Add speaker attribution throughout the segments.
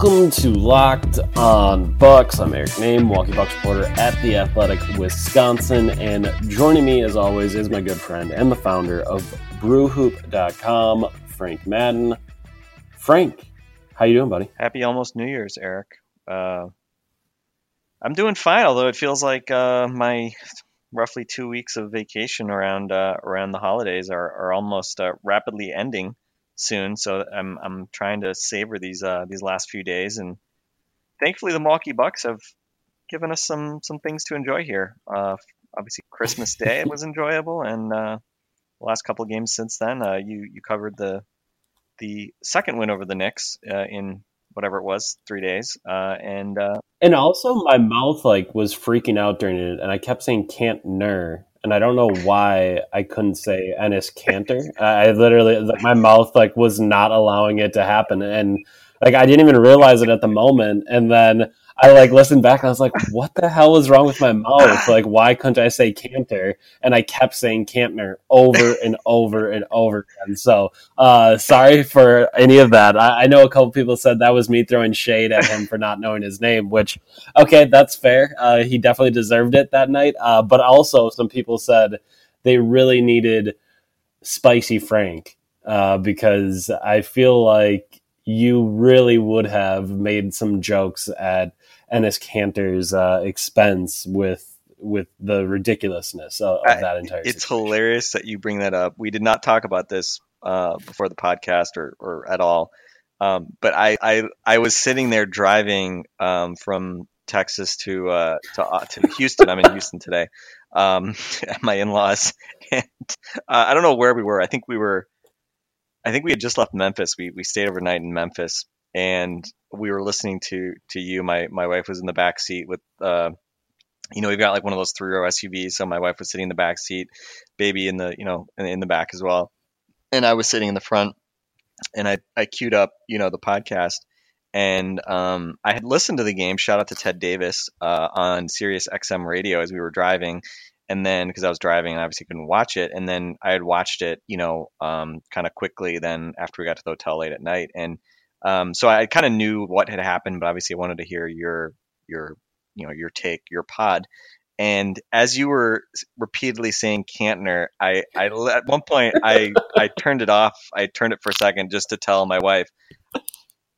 Speaker 1: Welcome to Locked On Bucks. I'm Eric Nehm, Milwaukee Bucks reporter at the Athletic Wisconsin, and joining me as always is my good friend and the founder of BrewHoop.com, Frank Madden. Frank, how you doing, buddy?
Speaker 2: Happy almost New Year's, Eric. Uh, I'm doing fine, although it feels like uh, my roughly two weeks of vacation around uh, around the holidays are, are almost uh, rapidly ending soon. So I'm I'm trying to savor these uh, these last few days, and thankfully the Milwaukee Bucks have given us some some things to enjoy here. Uh, obviously, Christmas Day was enjoyable, and uh, the last couple of games since then, uh, you you covered the the second win over the Knicks uh, in whatever it was, three days, uh, and uh,
Speaker 1: And also, my mouth like was freaking out during it, and I kept saying "Cantner," and I don't know why I couldn't say Enes Kanter. I literally, like, my mouth like was not allowing it to happen, and like I didn't even realize it at the moment, and then I like listened back, and I was like, "What the hell is wrong with my mouth? Like, why couldn't I say Kanter?" And I kept saying Cantner over and over and over again. So, uh, sorry for any of that. I, I know a couple people said that was me throwing shade at him for not knowing his name, which okay, that's fair. Uh, he definitely deserved it that night. Uh, but also, some people said they really needed Spicy Frank uh, because I feel like you really would have made some jokes at Enes Kanter's uh, expense with with the ridiculousness of, of that entire.
Speaker 2: it's
Speaker 1: situation.
Speaker 2: hilarious that you bring that up. We did not talk about this uh, before the podcast or, or at all, um, but I, I I was sitting there driving um, from Texas to uh, to uh, to Houston. I'm in Houston today um, at my in-laws, and uh, I don't know where we were. I think we were. I think we had just left Memphis. We we stayed overnight in Memphis, and we were listening to to you. My my wife was in the back seat with. Uh, you know, we've got like one of those three row SUVs. So my wife was sitting in the back seat, baby in the, you know, in, in the back as well. And I was sitting in the front and I, I queued up, you know, the podcast and um, I had listened to the game. Shout out to Ted Davis uh, on Sirius XM radio as we were driving. And then, because I was driving and obviously couldn't watch it. And then I had watched it, you know, um, kind of quickly then after we got to the hotel late at night. And um, so I kind of knew what had happened, but obviously I wanted to hear your, your, you know, your take, your pod. And as you were repeatedly saying Cantner, I, I at one point I, I turned it off. I turned it for a second just to tell my wife,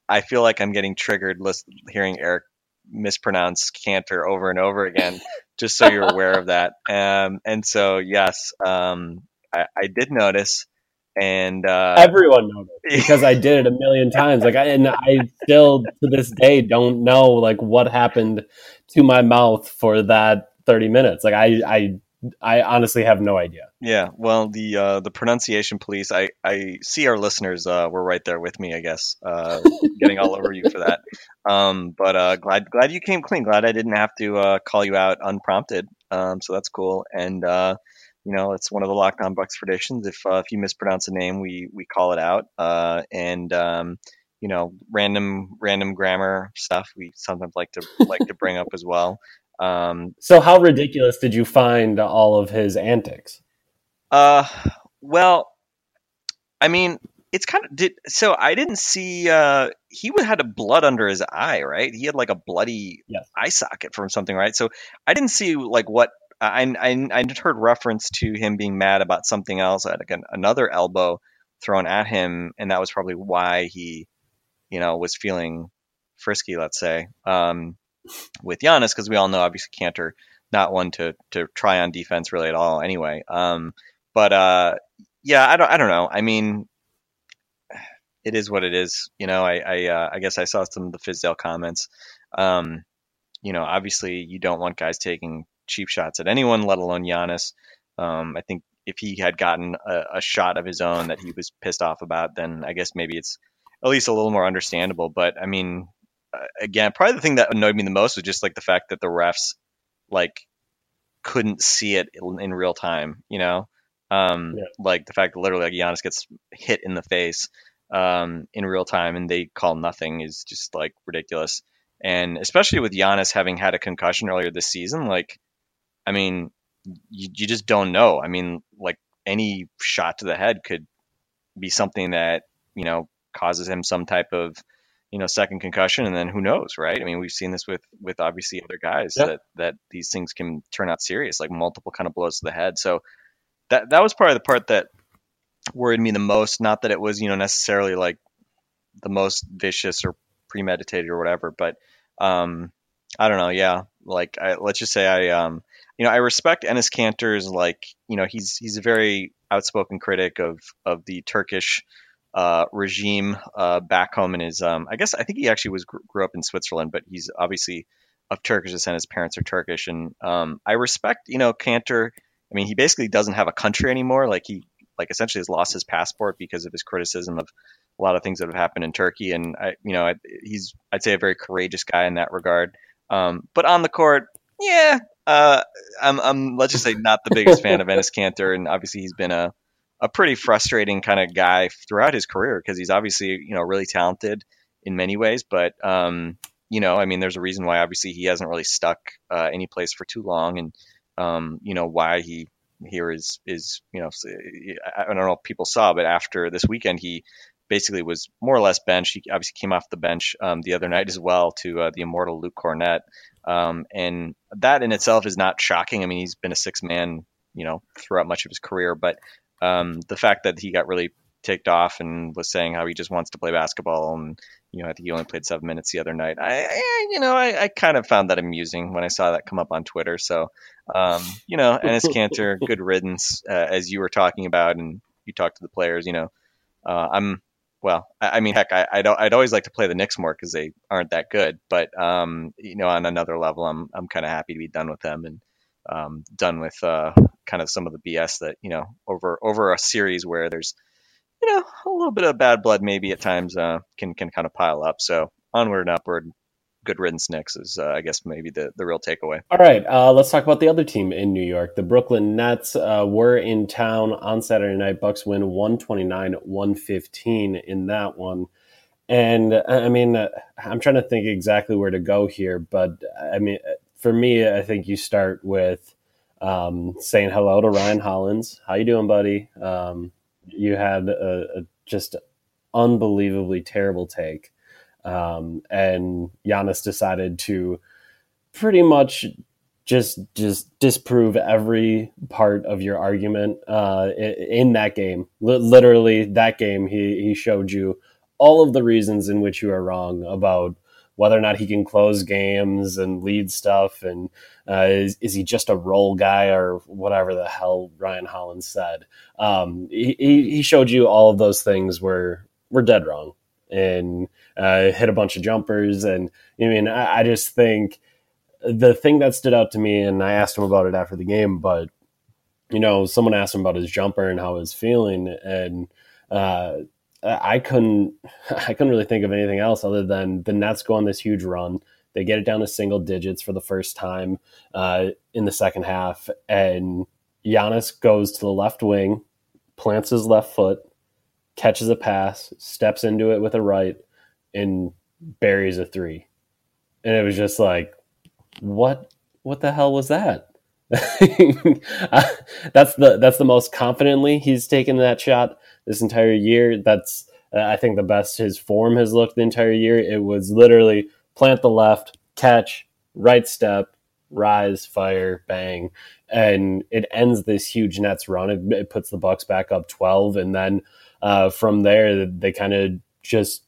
Speaker 2: I feel like I'm getting triggered hearing Eric mispronounce Kanter over and over again, just so you're aware of that. Um, and so, yes, um, I, I did notice. And uh,
Speaker 1: Everyone noticed because I did it a million times. Like, I, and I still to this day don't know like what happened to my mouth for that thirty minutes. Like, I, I, I honestly have no idea.
Speaker 2: Yeah, well, the uh, the pronunciation police. I, I see our listeners uh, were right there with me. I guess uh, getting all over you for that. Um, but uh, glad glad you came clean. Glad I didn't have to uh, call you out unprompted. Um, so that's cool. And uh, you know, it's one of the Locked On Bucks traditions. If uh, if you mispronounce a name, we we call it out. Uh, and um, you know, random random grammar stuff we sometimes like to like to bring up as well. Um,
Speaker 1: So, how ridiculous did you find all of his antics?
Speaker 2: Uh, well, I mean, it's kind of did so. I didn't see. Uh, he would- had a blood under his eye, right? He had like a bloody
Speaker 1: Yes.
Speaker 2: eye socket from something, right? So I didn't see like what I I I just heard reference to him being mad about something else, like an, another elbow thrown at him, and that was probably why he, you know, was feeling frisky. Let's say um, with Giannis, because we all know obviously Kanter not one to to try on defense really at all. Anyway, um, but uh, yeah, I don't I don't know. I mean, it is what it is. You know, I I, uh, I guess I saw some of the Fizdale comments. Um, you know, obviously you don't want guys taking cheap shots at anyone, let alone Giannis. Um, I think if he had gotten a, a, shot of his own that he was pissed off about, then I guess maybe it's at least a little more understandable. But I mean, uh, again, probably the thing that annoyed me the most was just like the fact that the refs like couldn't see it in, in real time. You know, um, yeah. like the fact that literally like Giannis gets hit in the face um, in real time and they call nothing is just like ridiculous. And especially with Giannis having had a concussion earlier this season, like, I mean, you, you just don't know. I mean, like any shot to the head could be something that, you know, causes him some type of, you know, second concussion. And then who knows, right? I mean, we've seen this with, with obviously other guys yep. that, that these things can turn out serious, like multiple kind of blows to the head. So that, that was probably the part that worried me the most. Not that it was, you know, necessarily like the most vicious or premeditated or whatever. But um, I don't know. Yeah, like I, let's just say I um, you know I respect Enes Kanter's like you know he's he's a very outspoken critic of of the Turkish uh, regime uh, back home in his um, I guess I think he actually was grew up in Switzerland, but he's obviously of Turkish descent. His parents are Turkish, and um, I respect you know Kanter. I mean, he basically doesn't have a country anymore. Like he like essentially has lost his passport because of his criticism of a lot of things that have happened in Turkey. And I, you know, I, he's I'd say a very courageous guy in that regard. Um, but on the court, yeah, uh, I'm, I'm let's just say not the biggest fan of Enes Kanter, and obviously he's been a a pretty frustrating kind of guy throughout his career because he's obviously you know really talented in many ways, but um, you know, I mean, there's a reason why obviously he hasn't really stuck uh, any place for too long, and um, you know why he here is is you know I don't know if people saw, but after this weekend he basically was more or less benched. He obviously came off the bench um, the other night as well to uh, the immortal Luke Kornet, um, and that in itself is not shocking. I mean, he's been a six man you know throughout much of his career, but um, the fact that he got really ticked off and was saying how he just wants to play basketball and you know I think he only played seven minutes the other night. I, I you know I, I, kind of found that amusing when I saw that come up on Twitter. So um, you know Enes Kanter, good riddance uh, as you were talking about and you talked to the players. You know uh, I'm well I, I, mean heck I I'd, I'd always like to play the Knicks more because they aren't that good. But um, you know on another level I'm I'm kind of happy to be done with them and um, done with uh, kind of some of the BS that you know over over a series where there's you know, a little bit of bad blood maybe at times uh, can can kind of pile up. So onward and upward. Good riddance, Knicks is uh, I guess maybe the, the real takeaway.
Speaker 1: All right, uh, let's talk about the other team in New York. The Brooklyn Nets uh, were in town on Saturday night. Bucks win 129-115 in that one. And I mean, uh, I'm trying to think exactly where to go here, but I mean, for me, I think you start with um, saying hello to Ryan Hollins. How you doing, buddy? Um, you had a, a just unbelievably terrible take, um, and Giannis decided to pretty much just just disprove every part of your argument uh, in that game. L- literally, that game, he he showed you all of the reasons in which you are wrong about whether or not he can close games and lead stuff, and uh, is, is he just a role guy or whatever the hell Ryan Hollins said. Um, he, he showed you all of those things were were dead wrong and uh, hit a bunch of jumpers. And I mean, I, I just think the thing that stood out to me, and I asked him about it after the game, but you know, someone asked him about his jumper and how he was feeling, and uh, I couldn't I couldn't really think of anything else other than the Nets go on this huge run. They get it down to single digits for the first time uh, in the second half, and Giannis goes to the left wing, plants his left foot, catches a pass, steps into it with a right, and buries a three. And it was just like, what? What the hell was that? that's the that's the most confidently he's taken that shot this entire year. That's uh, I think the best his form has looked the entire year. It was literally plant the left, catch, right step, rise, fire, bang, and it ends this huge Nets run. It, it puts the Bucks back up twelve, and then uh, from there they kind of just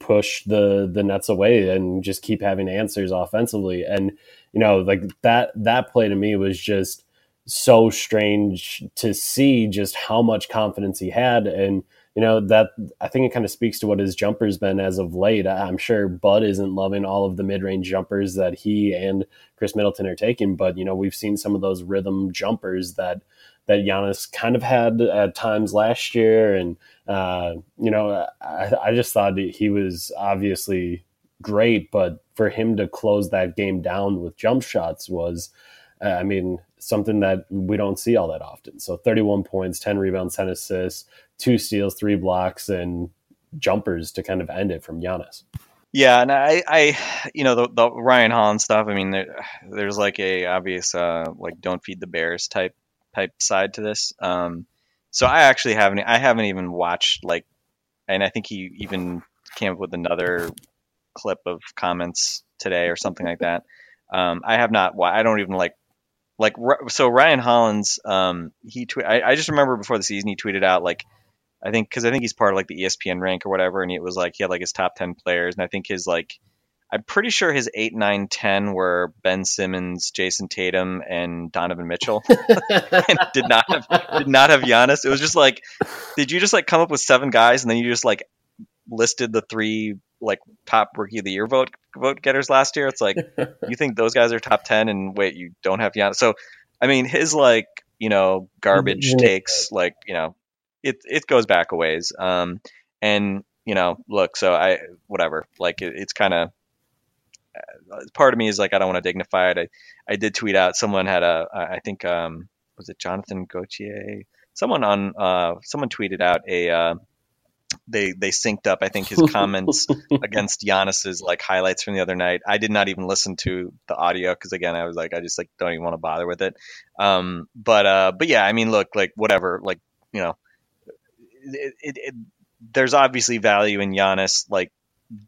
Speaker 1: push the the Nets away and just keep having answers offensively. And you know, like that that play to me was just so strange to see just how much confidence he had and you know that I think it kind of speaks to what his jumper's been as of late. I'm sure Bud isn't loving all of the mid-range jumpers that he and Khris Middleton are taking, but you know we've seen some of those rhythm jumpers that that Giannis kind of had at times last year, and uh, you know I, I just thought he was obviously great, but for him to close that game down with jump shots was, uh, I mean, something that we don't see all that often. So 31 points, 10 rebounds, 10 assists, two steals, three blocks, and jumpers to kind of end it from Giannis.
Speaker 2: Yeah, and I, I, you know, the, the Ryan Hollins stuff. I mean, there, there's like a obvious, uh, like don't feed the bears type type side to this. Um, so I actually haven't, I haven't even watched like, and I think he even came up with another clip of comments today or something like that. Um, I have not. I don't even like like so Ryan Hollins. Um, he tweet. I, I just remember before the season he tweeted out like I think because I think he's part of like the ESPN rank or whatever, and it was like he had like his top ten players, and I think his like I'm pretty sure his eight, nine, ten were Ben Simmons, Jayson Tatum, and Donovan Mitchell. and did not have did not have Giannis. It was just like, did you just like come up with seven guys and then you just like listed the three like top rookie of the year vote vote getters last year. It's like you think those guys are top ten, and wait, you don't have Giannis. So, I mean, his like you know garbage takes like you know it it goes back a ways. Um, and you know, look, so I whatever, like it, it's kind of part of me is like I don't want to dignify it. I I did tweet out someone had a I think um was it Jonathan Gauthier someone on uh someone tweeted out a uh, they they synced up. I think his comments against Giannis's like highlights from the other night. I did not even listen to the audio because again, I was like, I just like don't even want to bother with it. Um, but uh, but yeah, I mean, look, like whatever, like you know, it, it, it, there's obviously value in Giannis like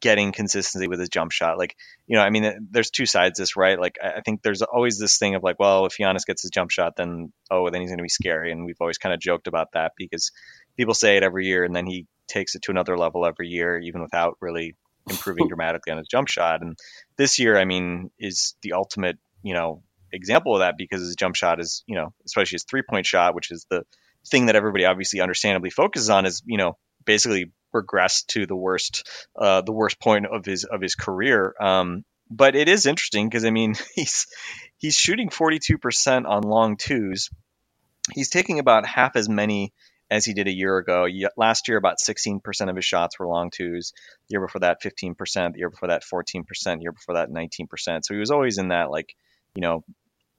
Speaker 2: getting consistency with his jump shot. Like, you know, I mean, there's two sides this, right? Like, I think there's always this thing of like, well, if Giannis gets his jump shot, then oh, then he's going to be scary, and we've always kind of joked about that because people say it every year, and then he takes it to another level every year, even without really improving dramatically on his jump shot. And this year, I mean, is the ultimate, you know, example of that because his jump shot is, you know, especially his three point shot, which is the thing that everybody obviously understandably focuses on, is, you know, basically regressed to the worst, uh, the worst point of his of his career. Um, but it is interesting because I mean, he's he's shooting 42% on long twos. He's taking about half as many as he did a year ago. Last year, about 16% of his shots were long twos. The year before that, 15%. The year before that, 14%. The year before that, 19%. So he was always in that, like, you know,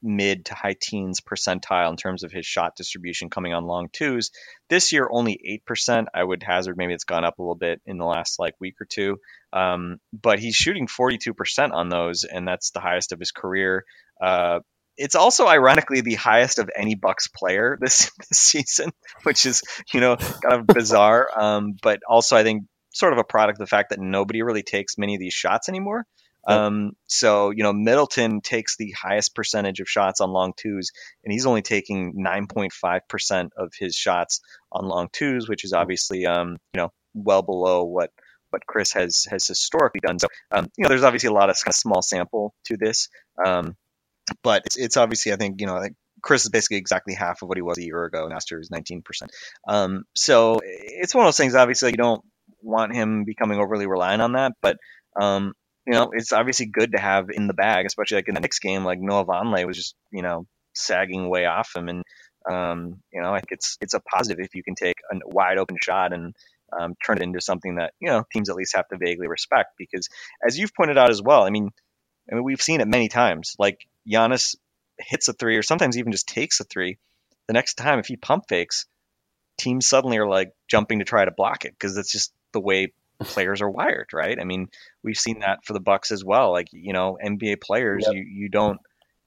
Speaker 2: mid to high teens percentile in terms of his shot distribution coming on long twos. This year, only 8%. I would hazard maybe it's gone up a little bit in the last like week or two. Um, but he's shooting 42% on those, and that's the highest of his career. Uh, it's also ironically the highest of any Bucks player this, this season, which is you know kind of bizarre. Um, but also I think sort of a product of the fact that nobody really takes many of these shots anymore. Yep. Um, so you know Middleton takes the highest percentage of shots on long twos, and he's only taking 9.5 percent of his shots on long twos, which is obviously um, you know well below what what Khris has has historically done. So um, you know there's obviously a lot of, kind of small sample to this. Um, but it's, it's obviously I think you know like Khris is basically exactly half of what he was a year ago. Last year was 19%. Um, so it's one of those things. Obviously, you don't want him becoming overly reliant on that, but um, you know, it's obviously good to have in the bag, especially like in the next game. Like Noah Vonleh was just you know sagging way off him, and um, you know, like it's it's a positive if you can take a wide open shot and um, turn it into something that you know teams at least have to vaguely respect. Because as you've pointed out as well, I mean, I mean we've seen it many times. Like Giannis hits a three or sometimes even just takes a three, the next time if he pump fakes, teams suddenly are like jumping to try to block it because that's just the way players are wired, right? I mean, we've seen that for the Bucks as well. Like, you know, NBA players, yep. you you don't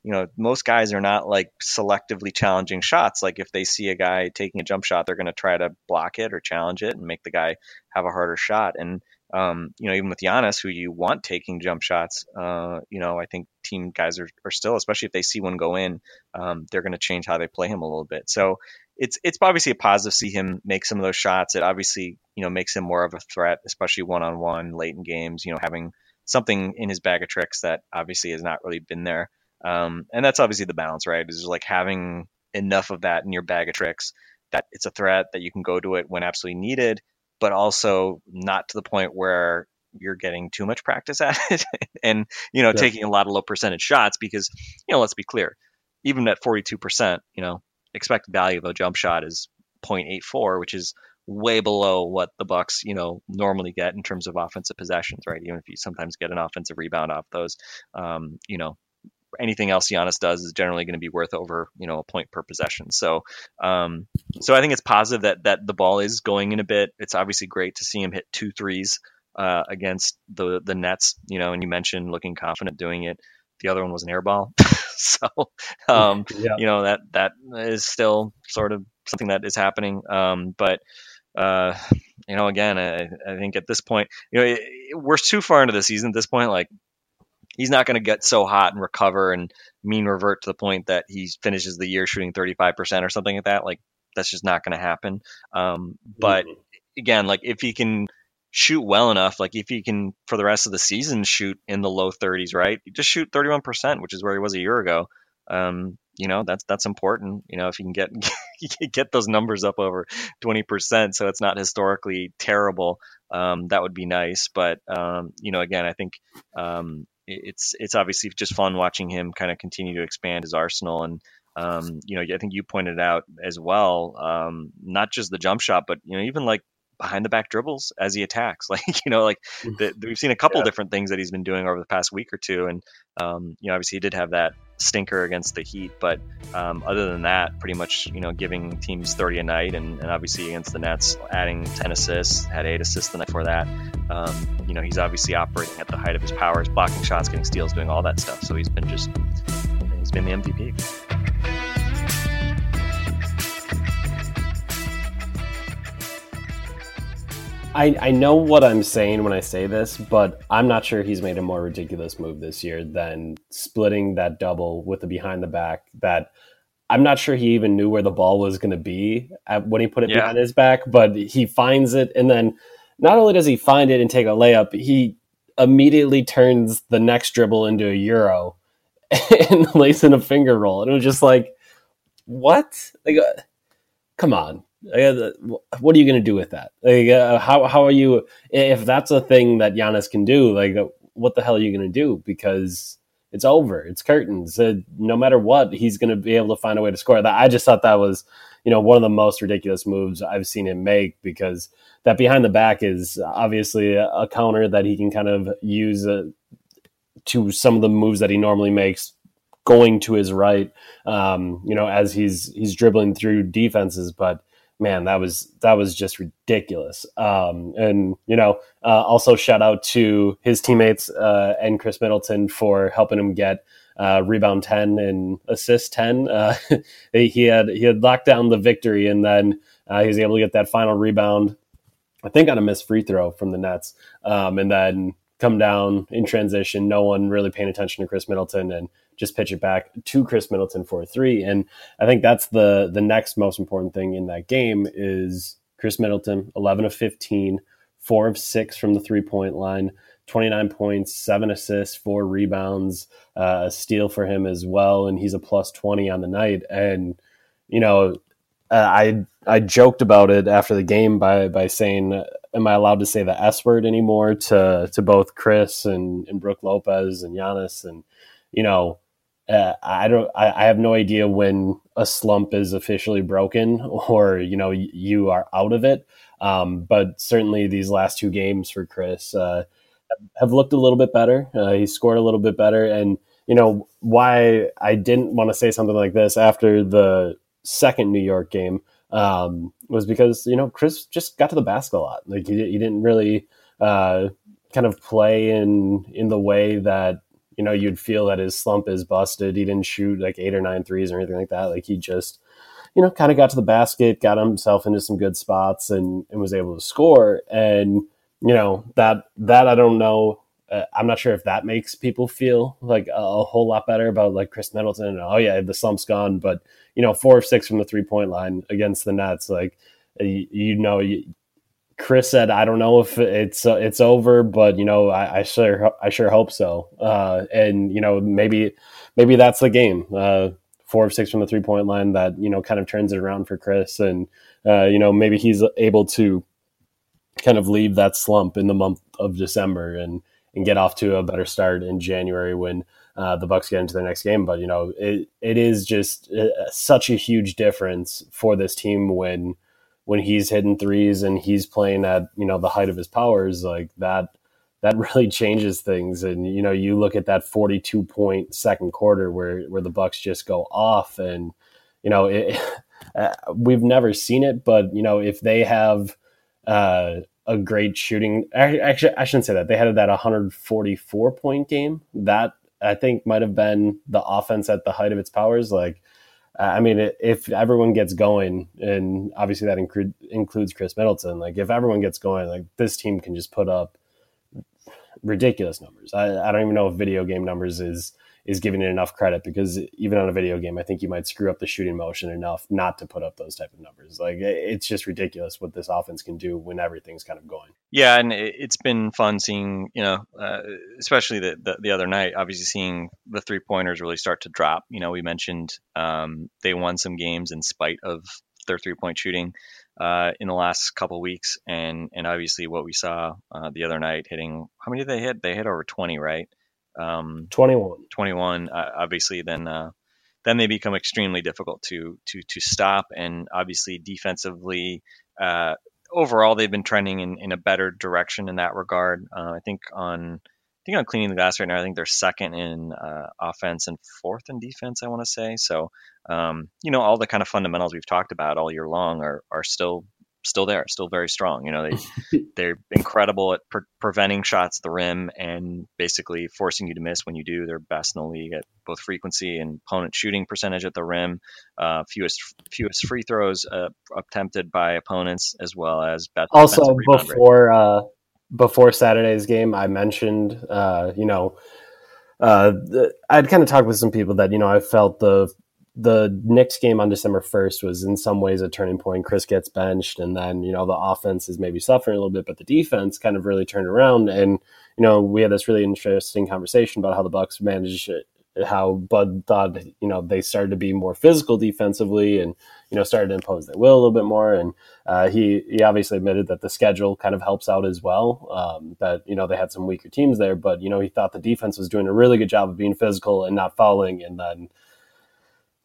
Speaker 2: you know, most guys are not like selectively challenging shots. Like if they see a guy taking a jump shot, they're going to try to block it or challenge it and make the guy have a harder shot. And um, you know, even with Giannis, who you want taking jump shots, uh, you know, I think team guys are, are still, especially if they see one go in, um, they're going to change how they play him a little bit. So it's it's obviously a positive to see him make some of those shots. It obviously you know makes him more of a threat, especially one on one late in games. You know, having something in his bag of tricks that obviously has not really been there. Um, and that's obviously the balance, right? Is like having enough of that in your bag of tricks that it's a threat that you can go to it when absolutely needed, but also not to the point where you're getting too much practice at it and you know yeah. taking a lot of low percentage shots because you know let's be clear even at 42% you know expected value of a jump shot is 0.84 which is way below what the bucks you know normally get in terms of offensive possessions right even if you sometimes get an offensive rebound off those um, you know anything else Giannis does is generally going to be worth over you know a point per possession. So um, so I think it's positive that that the ball is going in a bit. It's obviously great to see him hit two threes uh, against the the Nets. You know, and you mentioned looking confident doing it. The other one was an air ball. so um, yeah. you know that that is still sort of something that is happening. Um, but uh, you know, again, I, I, think at this point, you know, it, it, we're too far into the season at this point. Like, he's not going to get so hot and recover and mean revert to the point that he finishes the year shooting 35% or something like that. Like that's just not going to happen. Um, but mm-hmm. again, like if he can shoot well enough, like if he can for the rest of the season shoot in the low 30s, right? Just shoot 31%, which is where he was a year ago. Um, you know that's that's important. You know if you can get get those numbers up over 20%, so it's not historically terrible, um, that would be nice. But um, you know again, I think um, it's it's obviously just fun watching him kind of continue to expand his arsenal and um, you know I think you pointed out as well um, not just the jump shot but you know even like behind the back dribbles as he attacks like you know like the, we've seen a couple yeah. different things that he's been doing over the past week or two and um, you know obviously he did have that stinker against the Heat but um, other than that pretty much you know giving teams 30 a night and, and obviously against the Nets adding 10 assists had eight assists the night before that um, you know, he's obviously operating at the height of his powers, blocking shots, getting steals, doing all that stuff. So he's been just, he's been the MVP.
Speaker 1: I, I know what I'm saying when I say this, but I'm not sure he's made a more ridiculous move this year than splitting that double with the behind the back. That I'm not sure he even knew where the ball was going to be at, when he put it yeah. behind his back, but he finds it and then not only does he find it and take a layup, he immediately turns the next dribble into a euro and lays in a finger roll. And it was just like, what? Like, uh, come on. What are you going to do with that? Like, uh, how how are you? If that's a thing that Giannis can do, like, uh, what the hell are you going to do? Because it's over. It's curtains. Uh, no matter what, he's going to be able to find a way to score. That I just thought that was, you know, one of the most ridiculous moves I've seen him make because that behind the back is obviously a, a counter that he can kind of use uh, to some of the moves that he normally makes going to his right um, you know as he's he's dribbling through defenses but man that was that was just ridiculous um, and you know uh, also shout out to his teammates uh, and Khris Middleton for helping him get uh, rebound 10 and assist 10 uh, he had he had locked down the victory and then uh, he was able to get that final rebound I think on a missed free throw from the Nets, um, and then come down in transition. No one really paying attention to Khris Middleton and just pitch it back to Khris Middleton for a three. And I think that's the the next most important thing in that game is Khris Middleton, eleven of fifteen, four of six from the three point line. 29 points, seven assists, four rebounds, uh, a steal for him as well. And he's a plus 20 on the night. And, you know, uh, I I joked about it after the game by by saying, "Am I allowed to say the S word anymore?" to to both Khris and and Brook Lopez and Giannis, and you know, uh, I don't, I, I, have no idea when a slump is officially broken or you know you are out of it. Um, but certainly these last two games for Khris uh, have looked a little bit better. Uh, he scored a little bit better, and you know why I didn't want to say something like this after the second New York game um, was because you know Khris just got to the basket a lot. Like he, he didn't really uh, kind of play in in the way that you know you'd feel that his slump is busted. He didn't shoot like eight or nine threes or anything like that. Like he just you know kind of got to the basket, got himself into some good spots, and and was able to score. And you know that that I don't know uh, I'm not sure if that makes people feel like a, a, whole lot better about like Khris Middleton. oh yeah, the slump's gone, but you know, four of six from the three point line against the Nets. Like you, you know, you, Khris said, I don't know if it's uh, it's over, but you know, I, I, sure I sure hope so. Uh, and you know, maybe maybe that's the game. Uh, four of six from the three point line that you know kind of turns it around for Khris, and uh, you know maybe he's able to kind of leave that slump in the month of December and and get off to a better start in January when uh, the Bucks get into their next game. But you know, it it is just uh, such a huge difference for this team when when he's hitting threes and he's playing at you know the height of his powers like that. That really changes things, and you know you look at that forty-two point second quarter where where the Bucks just go off, and you know it, uh, we've never seen it, but you know if they have uh, a great shooting. Actually, I shouldn't say that. They had that 144 point game. That I think might have been the offense at the height of its powers. Like, I mean, if everyone gets going, and obviously that include, includes Khris Middleton, like if everyone gets going, like this team can just put up ridiculous numbers. I, I don't even know if video game numbers is is giving it enough credit because even on a video game, I think you might screw up the shooting motion enough not to put up those type of numbers. Like it's just ridiculous what this offense can do when everything's kind of going.
Speaker 2: Yeah, and it's been fun seeing, you know, uh, especially the, the, the other night. Obviously, seeing the three pointers really start to drop. You know, we mentioned um, they won some games in spite of their three point shooting. Uh, in the last couple weeks, and and obviously what we saw uh, the other night, hitting how many did they hit? They hit over twenty, right?
Speaker 1: Um, 21.
Speaker 2: 21. Uh, obviously, then uh, then they become extremely difficult to to to stop. And obviously, defensively, uh, overall, they've been trending in, in a better direction in that regard. Uh, I think on I think on cleaning the glass right now, I think they're second in uh, offense and fourth in defense. I want to say so. Um, you know, all the kind of fundamentals we've talked about all year long are are still still there, still very strong. You know, they they're incredible at pre- preventing shots at the rim and basically forcing you to miss when you do. They're best in the league at both frequency and opponent shooting percentage at the rim, uh, fewest fewest free throws uh, attempted by opponents, as well as best.
Speaker 1: Also, before uh, before Saturday's game, I mentioned, uh, you know. Uh, I'd kind of talked with some people that you know I felt the the Knicks game on December 1st was in some ways a turning point. Khris gets benched, and then, you know, the offense is maybe suffering a little bit, but the defense kind of really turned around. And, you know, we had this really interesting conversation about how the Bucks managed it, how Bud thought, you know, they started to be more physical defensively and, you know, started to impose their will a little bit more. And uh, he, he obviously admitted that the schedule kind of helps out as well, um, that, you know, they had some weaker teams there, but, you know, he thought the defense was doing a really good job of being physical and not fouling. And then,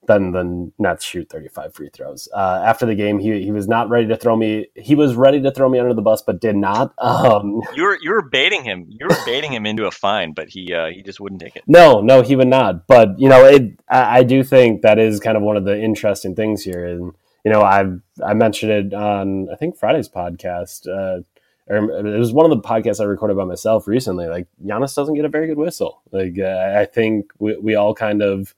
Speaker 1: then the Nets shoot 35 free throws. Uh, after the game, he, he was not ready to throw me. He was ready to throw me under the bus, but did not. Um,
Speaker 2: you were you were baiting him. You were baiting him into a fine, but he uh, he just wouldn't take it.
Speaker 1: No, no, he would not. But you know, it, I, I, do think that is kind of one of the interesting things here, and you know, I I mentioned it on I think Friday's podcast. Uh, or it was one of the podcasts I recorded by myself recently. Like Giannis doesn't get a very good whistle. Like uh, I think we, we all kind of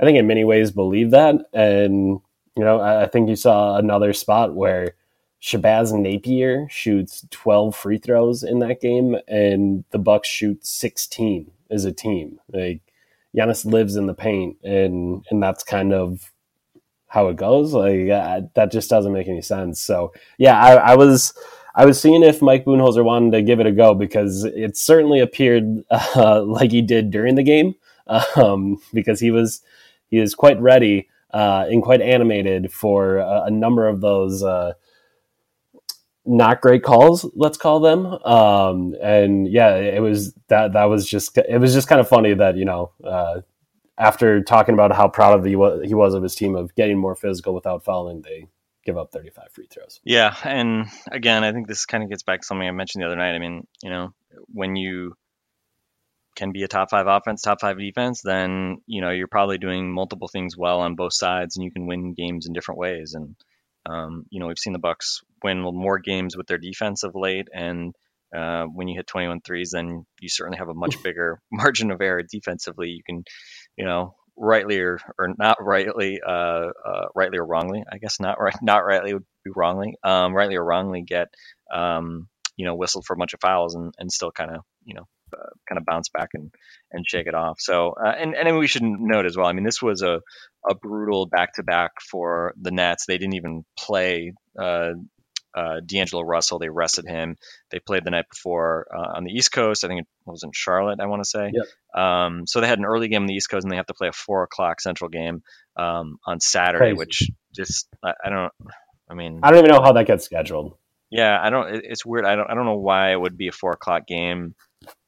Speaker 1: I think in many ways believe that. And, you know, I, I think you saw another spot where Shabazz Napier shoots 12 free throws in that game and the Bucks shoot 16 as a team. Like Giannis lives in the paint and and that's kind of how it goes. Like that just doesn't make any sense. So yeah, I, I, was I was seeing if Mike Budenholzer wanted to give it a go because it certainly appeared uh, like he did during the game um, because he was he is quite ready uh, and quite animated for a, a number of those uh, not great calls, let's call them. Um, and yeah, it was that that was just it was just kind of funny that you know uh, after talking about how proud of he was, he was of his team of getting more physical without fouling, they give up 35 free throws.
Speaker 2: Yeah, and again, I think this kind of gets back to something I mentioned the other night. I mean, you know, when you can be a top five offense, top five defense, then you know you're probably doing multiple things well on both sides, and you can win games in different ways. And um, you know we've seen the Bucks win more games with their defense of late, and uh, when you hit 21 threes, then you certainly have a much bigger margin of error defensively. You can, you know, rightly or, or not rightly, uh, uh, rightly or wrongly, I guess not right, not rightly would be wrongly, um, rightly or wrongly get, um, you know, whistled for a bunch of fouls and, and still kind of, you know, uh, kind of bounce back and and shake it off. So uh, and and we should note as well. I mean, this was a a brutal back to back for the Nets. They didn't even play. Uh, uh, D'Angelo Russell. They rested him. They played the night before uh, on the East Coast. I think it was in Charlotte. I want to say.
Speaker 1: Yep.
Speaker 2: Um, so they had an early game on the East Coast, and they have to play a four o'clock Central game um, on Saturday,
Speaker 1: Crazy.
Speaker 2: which just I, I don't. I mean,
Speaker 1: I don't even know how that gets scheduled.
Speaker 2: yeah, I don't. It's weird. I don't. I don't know why it would be a four o'clock game.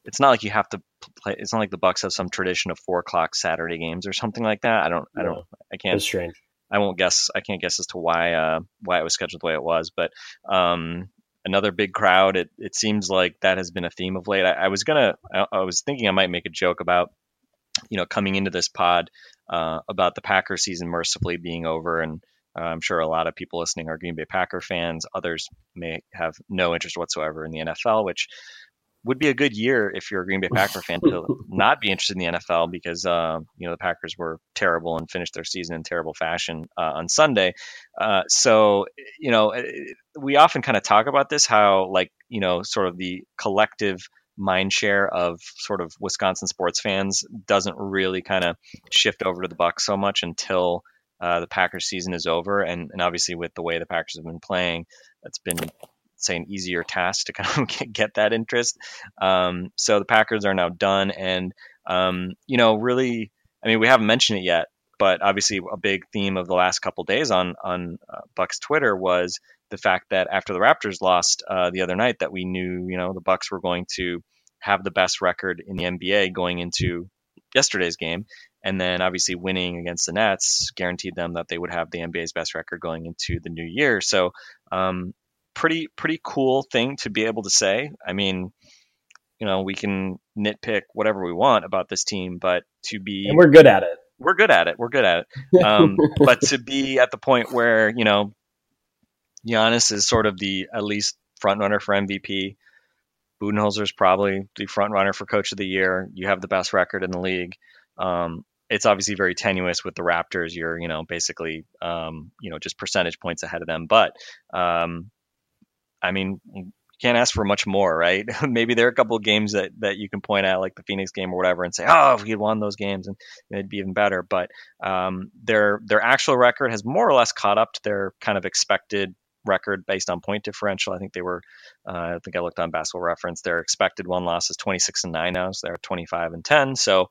Speaker 2: It's not like you have to play. It's not like the Bucks have some tradition of four o'clock Saturday games or something like that. I don't. I don't. I can't.
Speaker 1: Strange.
Speaker 2: I won't guess. I can't guess as to why uh, why it was scheduled the way it was. But um, another big crowd. It it seems like that has been a theme of late. I, I was gonna. I, I was thinking I might make a joke about you know coming into this pod uh, about the Packer season mercifully being over and. Uh, I'm sure a lot of people listening are Green Bay Packer fans. Others may have no interest whatsoever in the NFL, which would be a good year if you're a Green Bay Packer fan to not be interested in the NFL because uh, you know the Packers were terrible and finished their season in terrible fashion uh, on Sunday. Uh, so you know we often kind of talk about this how like you know sort of the collective mind share of sort of Wisconsin sports fans doesn't really kind of shift over to the Bucks so much until uh, the Packers season is over, and, and obviously with the way the Packers have been playing, that's been say an easier task to kind of get, that interest. Um, so the Packers are now done, and um, you know, really, I mean, we haven't mentioned it yet, but obviously a big theme of the last couple days on on uh, Bucks Twitter was the fact that after the Raptors lost uh, the other night, that we knew, you know, the Bucks were going to have the best record in the NBA going into yesterday's game. And then obviously winning against the Nets guaranteed them that they would have the NBA's best record going into the new year. So, um, pretty pretty cool thing to be able to say. I mean, you know, we can nitpick whatever we want about this team, but to be
Speaker 1: And we're good at it.
Speaker 2: we're good at it. We're good at it. Um, but to be at the point where you know Giannis is sort of the at least front runner for MVP. Budenholzer is probably the front runner for Coach of the Year. You have the best record in the league. Um, it's obviously very tenuous with the Raptors. You're you know basically um, you know just percentage points ahead of them. But um, I mean, you can't ask for much more, right? Maybe there are a couple of games that, that you can point at, like the Phoenix game or whatever, and say, oh, if we had won those games, and it'd be even better. But um, their their actual record has more or less caught up to their kind of expected record based on point differential. I think they were, uh, I think I looked on Basketball Reference. Their expected one loss is 26 and nine now, so they're 25 and 10. So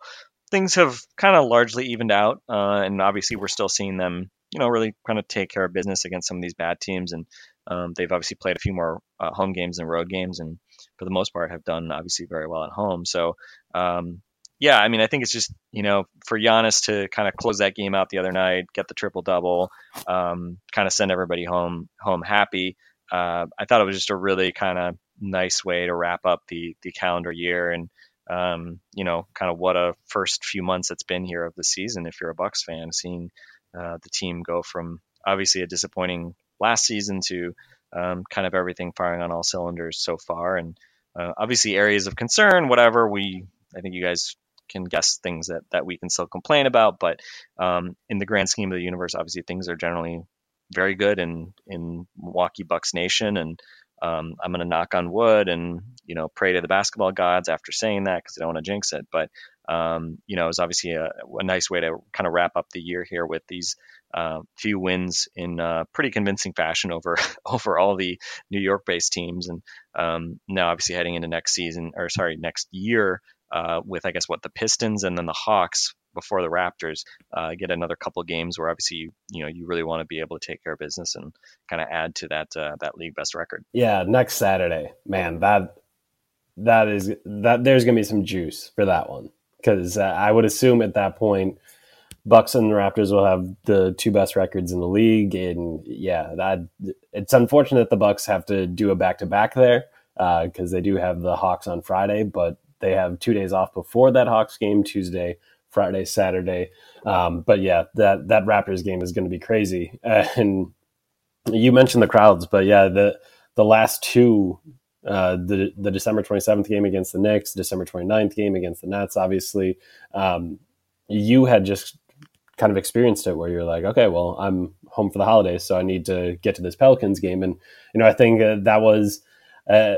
Speaker 2: things have kind of largely evened out, uh, and obviously we're still seeing them, you know, really kind of take care of business against some of these bad teams and um, they've obviously played a few more uh, home games than road games, and for the most part have done obviously very well at home. So, um, yeah, I mean, I think it's just you know for Giannis to kind of close that game out the other night, get the triple double, um, kind of send everybody home home happy. Uh, I thought it was just a really kind of nice way to wrap up the the calendar year and. Um, you know, kind of what a first few months it's been here of the season. If you're a Bucks fan, seeing uh, the team go from obviously a disappointing last season to um, kind of everything firing on all cylinders so far. And uh, obviously, areas of concern, whatever we, I think you guys can guess things that, that we can still complain about. But um, in the grand scheme of the universe, obviously, things are generally very good in, in Milwaukee Bucks Nation. And um, I'm going to knock on wood and, you know, pray to the basketball gods after saying that because I don't want to jinx it. But, um, you know, it's obviously a, a, nice way to kind of wrap up the year here with these uh, few wins in uh, pretty convincing fashion over over all the New York-based teams, and um, now obviously heading into next season or sorry next year uh, with I guess what the Pistons and then the Hawks before the Raptors uh, get another couple games where obviously you you know you really want to be able to take care of business and kind of add to that uh, that league best record.
Speaker 1: Yeah, next Saturday, man, that that is that there's gonna be some juice for that one because uh, I would assume at that point Bucks and the Raptors will have the two best records in the league, and yeah, that it's unfortunate that the Bucks have to do a back to back there because uh, they do have the Hawks on Friday, but they have two days off before that Hawks game, Tuesday, Friday, Saturday. Um, but yeah, that that Raptors game is going to be crazy. And you mentioned the crowds, but yeah, the the last two uh, the the December 27th game against the Knicks, December 29th game against the Nets, obviously, um, you had just kind of experienced it where you're like, okay, well, I'm home for the holidays, so I need to get to this Pelicans game. And, you know, I think uh, that was, uh,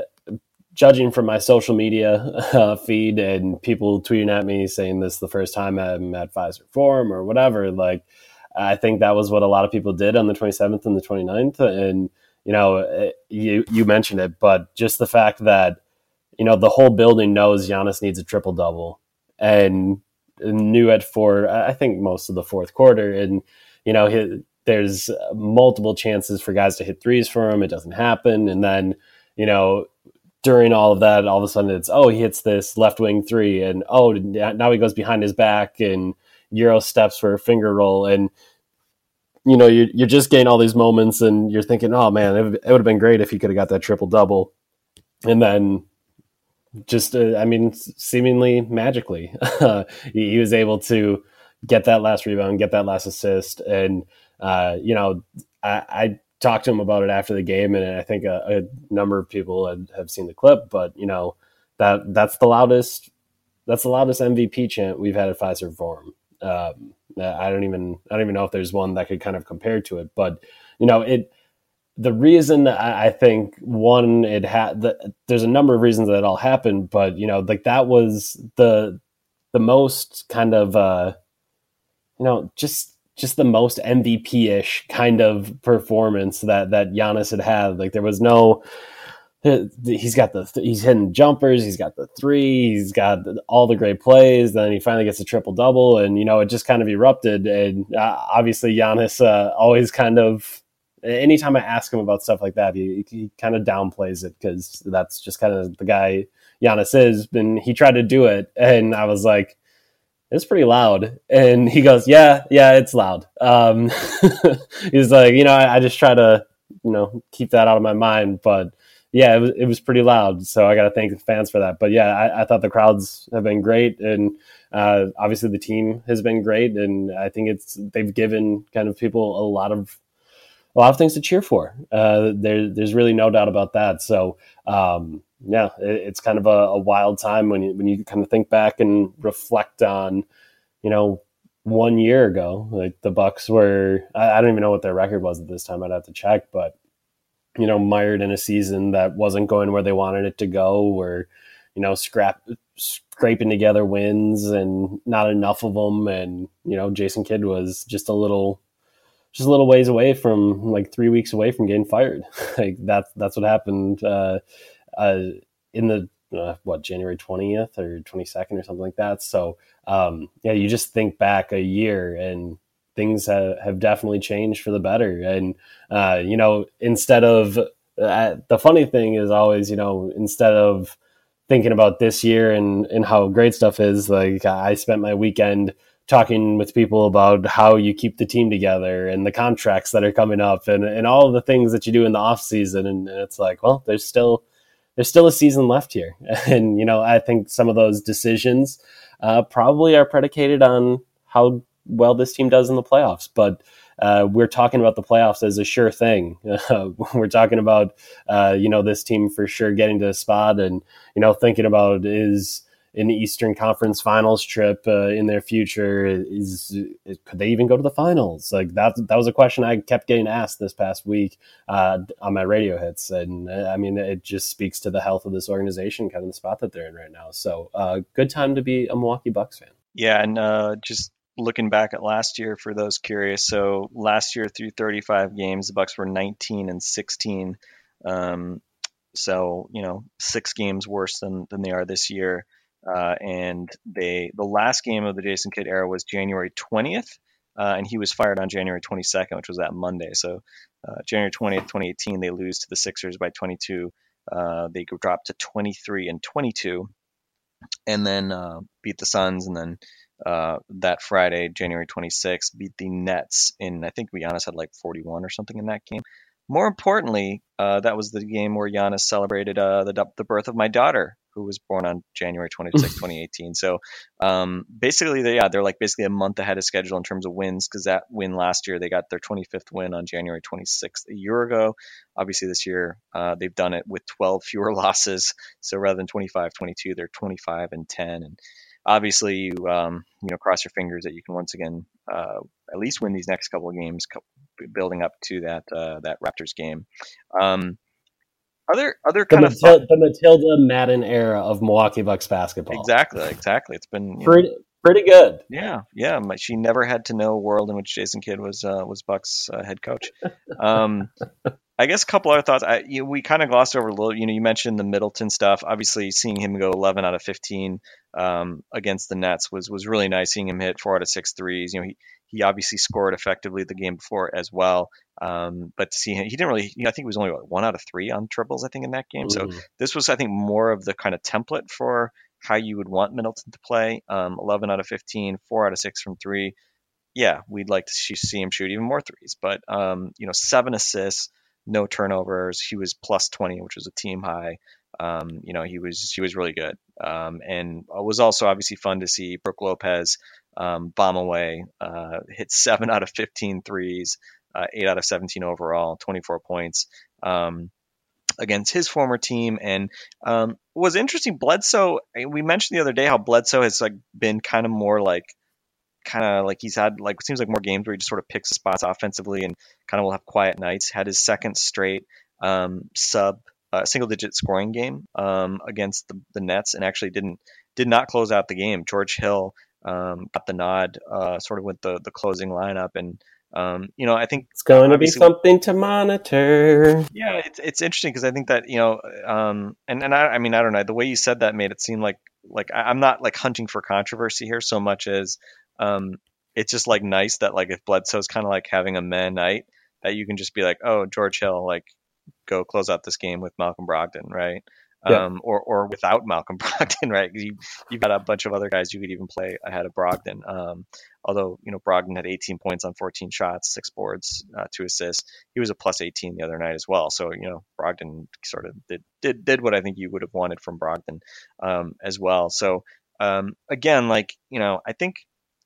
Speaker 1: judging from my social media uh, feed and people tweeting at me saying this the first time I'm at Fiserv Forum or whatever, like, I think that was what a lot of people did on the 27th and the 29th. And, you know, uh, you you mentioned it, but just the fact that you know the whole building knows Giannis needs a triple double, and knew it for I think most of the fourth quarter, and you know his, there's multiple chances for guys to hit threes for him. It doesn't happen, and then you know during all of that, all of a sudden it's oh he hits this left wing three, and oh now he goes behind his back and euro steps for a finger roll, and you know, you're, you're just getting all these moments and you're thinking, oh man, it would, it would have been great if he could have got that triple double. And then just, uh, I mean, seemingly magically, he, he, was able to get that last rebound, get that last assist. And, uh, you know, I, I, talked to him about it after the game, and I think a, a number of people had, have seen the clip, but, you know, that that's the loudest that's the loudest MVP chant we've had at Fiserv Forum. Um, I don't even I don't even know if there's one that could kind of compare to it. But you know, it the reason I, I think one it had the, there's a number of reasons that all happened, but you know, like that was the the most kind of uh, you know just just the most MVP ish kind of performance that that Giannis had had. Like there was no he's got the he's hitting jumpers, he's got the three, he's got all the great plays. Then he finally gets a triple double, and you know it just kind of erupted. And uh, obviously, Giannis uh, always kind of anytime I ask him about stuff like that, he, he kind of downplays it because that's just kind of the guy Giannis is. And he tried to do it, and I was like. It's pretty loud, and he goes, "Yeah, yeah, it's loud." Um, he's like, you know, I, I just try to, you know, keep that out of my mind, but yeah, it was, it was pretty loud. So I got to thank the fans for that. But yeah, I, I thought the crowds have been great, and uh, obviously the team has been great, and I think it's they've given kind of people a lot of a lot of things to cheer for. Uh, there, there's really no doubt about that. So um, yeah, it, it's kind of a, a, wild time when you when you kind of think back and reflect on, you know, one year ago, like the Bucks were. I, I don't even know what their record was at this time. I'd have to check, but you know, mired in a season that wasn't going where they wanted it to go, or you know, scrap scraping together wins and not enough of them, and you know, Jason Kidd was just a little, just a little ways away from like three weeks away from getting fired. like that's that's what happened uh, uh, in the uh, what January twentieth or twenty second or something like that. So um, yeah, you just think back a year and things have, have definitely changed for the better. And, uh, you know, instead of uh, the funny thing is always, you know, instead of thinking about this year and, and how great stuff is, like I spent my weekend talking with people about how you keep the team together and the contracts that are coming up and, and all the things that you do in the off season. And, and it's like, well, there's still, there's still a season left here. And, you know, I think some of those decisions uh, probably are predicated on how well this team does in the playoffs. But uh, we're talking about the playoffs as a sure thing. Uh, we're talking about uh, you know this team for sure getting to a spot, and you know thinking about is an Eastern Conference Finals trip uh, in their future. Is, is, could they even go to the finals? Like that that was a question I kept getting asked this past week uh, on my radio hits, and uh, I mean it just speaks to the health of this organization, kind of the spot that they're in right now. So good time to be a Milwaukee Bucks fan.
Speaker 2: Yeah, and just looking back at last year for those curious. So last year through 35 games, the Bucks were 19 and 16. Um, so you know, six games worse than than they are this year. Uh, and they the last game of the Jason Kidd era was January 20th, uh, and he was fired on January 22nd, which was that Monday. So uh, January 20th, 2018, they lose to the Sixers by 22. Uh, they drop to 23 and 22, and then uh, beat the Suns, and then uh, that Friday, January 26th, beat the Nets in, I think Giannis had like 41 or something in that game. More importantly, that was the game where Giannis celebrated the, the birth of my daughter, who was born on January 26, 2018. So um, basically, they, yeah, they're like basically a month ahead of schedule in terms of wins because that win last year, they got their 25th win on January 26th a year ago. Obviously, this year uh, they've done it with 12 fewer losses. So rather than 25 22, they're 25 and 10. And obviously you um, you know cross your fingers that you can once again uh, at least win these next couple of games, building up to that uh, that Raptors game. Um, other other kind
Speaker 1: the
Speaker 2: of fun-
Speaker 1: the Matilda Madden era of Milwaukee Bucks basketball.
Speaker 2: Exactly, exactly. It's been
Speaker 1: pretty know, pretty good.
Speaker 2: Yeah, yeah. She never had to know a world in which Jason Kidd was uh, was Bucks uh, head coach. Um, I, I guess a couple other thoughts. I, you, we kind of glossed over a little. You know, you mentioned the Middleton stuff. Obviously, seeing him go 11 out of 15 um, against the Nets was was really nice. Seeing him hit four out of six threes. You know, he he obviously scored effectively the game before as well. Um, but to see him, he didn't really. You know, I think it was only what, one out of three on triples. I think in that game. So
Speaker 1: Mm.
Speaker 2: this was, I think, more of the kind of template for how you would want Middleton to play. Um, 11 out of 15, four out of six from three. Yeah, we'd like to see see him shoot even more threes. But um, you know, seven assists, no turnovers. He was plus 20, which was a team high. Um, you know, he was he was really good. Um, and it was also obviously fun to see Brook Lopez um, bomb away, uh, hit seven out of 15 threes, uh, eight out of 17 overall, 24 points. Um, against his former team. And um, was interesting. Bledsoe. We mentioned the other day how Bledsoe has like been kind of more like, kind of like he's had like seems like more games where he just sort of picks spots offensively and kind of will have quiet nights. Had his second straight um, sub uh, single digit scoring game um, against the, the Nets and actually didn't did not close out the game. George Hill um, got the nod, uh, sort of with the the closing lineup and. Um, you know, I think
Speaker 1: It's going to be something to monitor.
Speaker 2: yeah, it's it's interesting because I think that you know, um, and and I, I mean I don't know the way you said that made it seem like like I, I'm not like hunting for controversy here so much as um, it's just like nice that like if Bledsoe's kind of like having a man night that you can just be like oh George Hill like go close out this game with Malcolm Brogdon right.
Speaker 1: Yeah.
Speaker 2: Um, or, or without Malcolm Brogdon, right? You, you've got a bunch of other guys you could even play ahead of Brogdon. Um, although, you know, Brogdon had 18 points on 14 shots, six boards, uh, two assists he was a plus 18 the other night as well. So you know Brogdon sort of did did, did what I think you would have wanted from Brogdon um, as well. So um, again, like you know, I think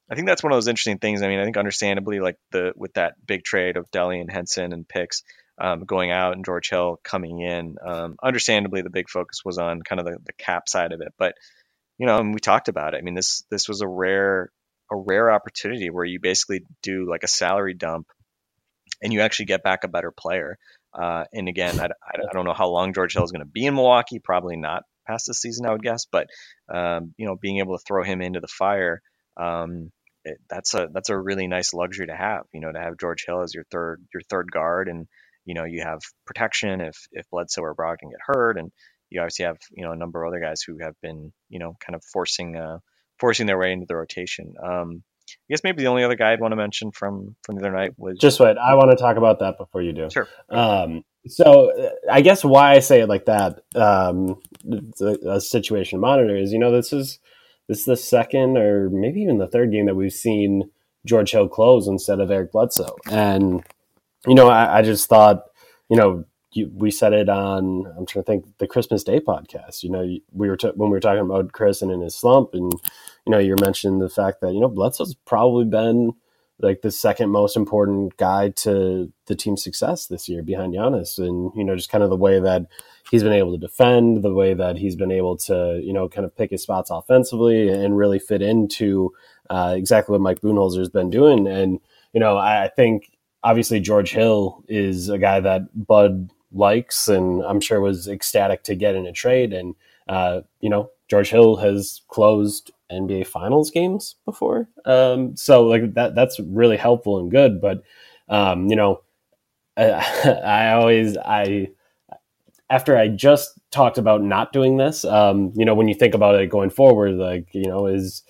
Speaker 2: I think that's one of those interesting things. I mean, I think understandably, like the with that big trade of Delly and Henson and picks um, going out and George Hill coming in, um, understandably the big focus was on kind of the, the cap side of it. But you know, and we talked about it. I mean, this this was a rare a rare opportunity where you basically do like a salary dump and you actually get back a better player. Uh, and again, I, I, don't know how long George Hill is going to be in Milwaukee. Probably not past this season, I would guess. But um, you know, being able to throw him into the fire, um, it, that's a that's a really nice luxury to have. You know, to have George Hill as your third your third guard, and you know you have protection if if Bledsoe or Brogdon get hurt, and you obviously have you know a number of other guys who have been you know kind of forcing uh, forcing their way into the rotation. Um, I guess maybe the only other guy I'd want to mention from from the other night was
Speaker 1: Just wait. I want to talk about that before you do.
Speaker 2: sure.
Speaker 1: Um, so uh, I guess why I say it like that, um, a, a situation to monitor is, you know, this is this is the second or maybe even the third game that we've seen George Hill close instead of Eric Bledsoe, and you know, I, I just thought, you know, you, we said it on I'm trying to think the Christmas Day podcast. You know, we were t- when we were talking about Khris and in his slump, and you know, you're mentioning the fact that you know Bledsoe's probably been like the second most important guy to the team's success this year behind Giannis. And, you know, just kind of the way that he's been able to defend, the way that he's been able to, you know, kind of pick his spots offensively and really fit into uh, exactly what Mike Budenholzer has been doing. And, you know, I, I think obviously George Hill is a guy that Bud likes and I'm sure was ecstatic to get in a trade. And, uh, you know, George Hill has closed NBA Finals games before, um, so like that that's really helpful and good. But um, you know, I, I always I after I just talked about not doing this, um, you know, when you think about it going forward, like you know, is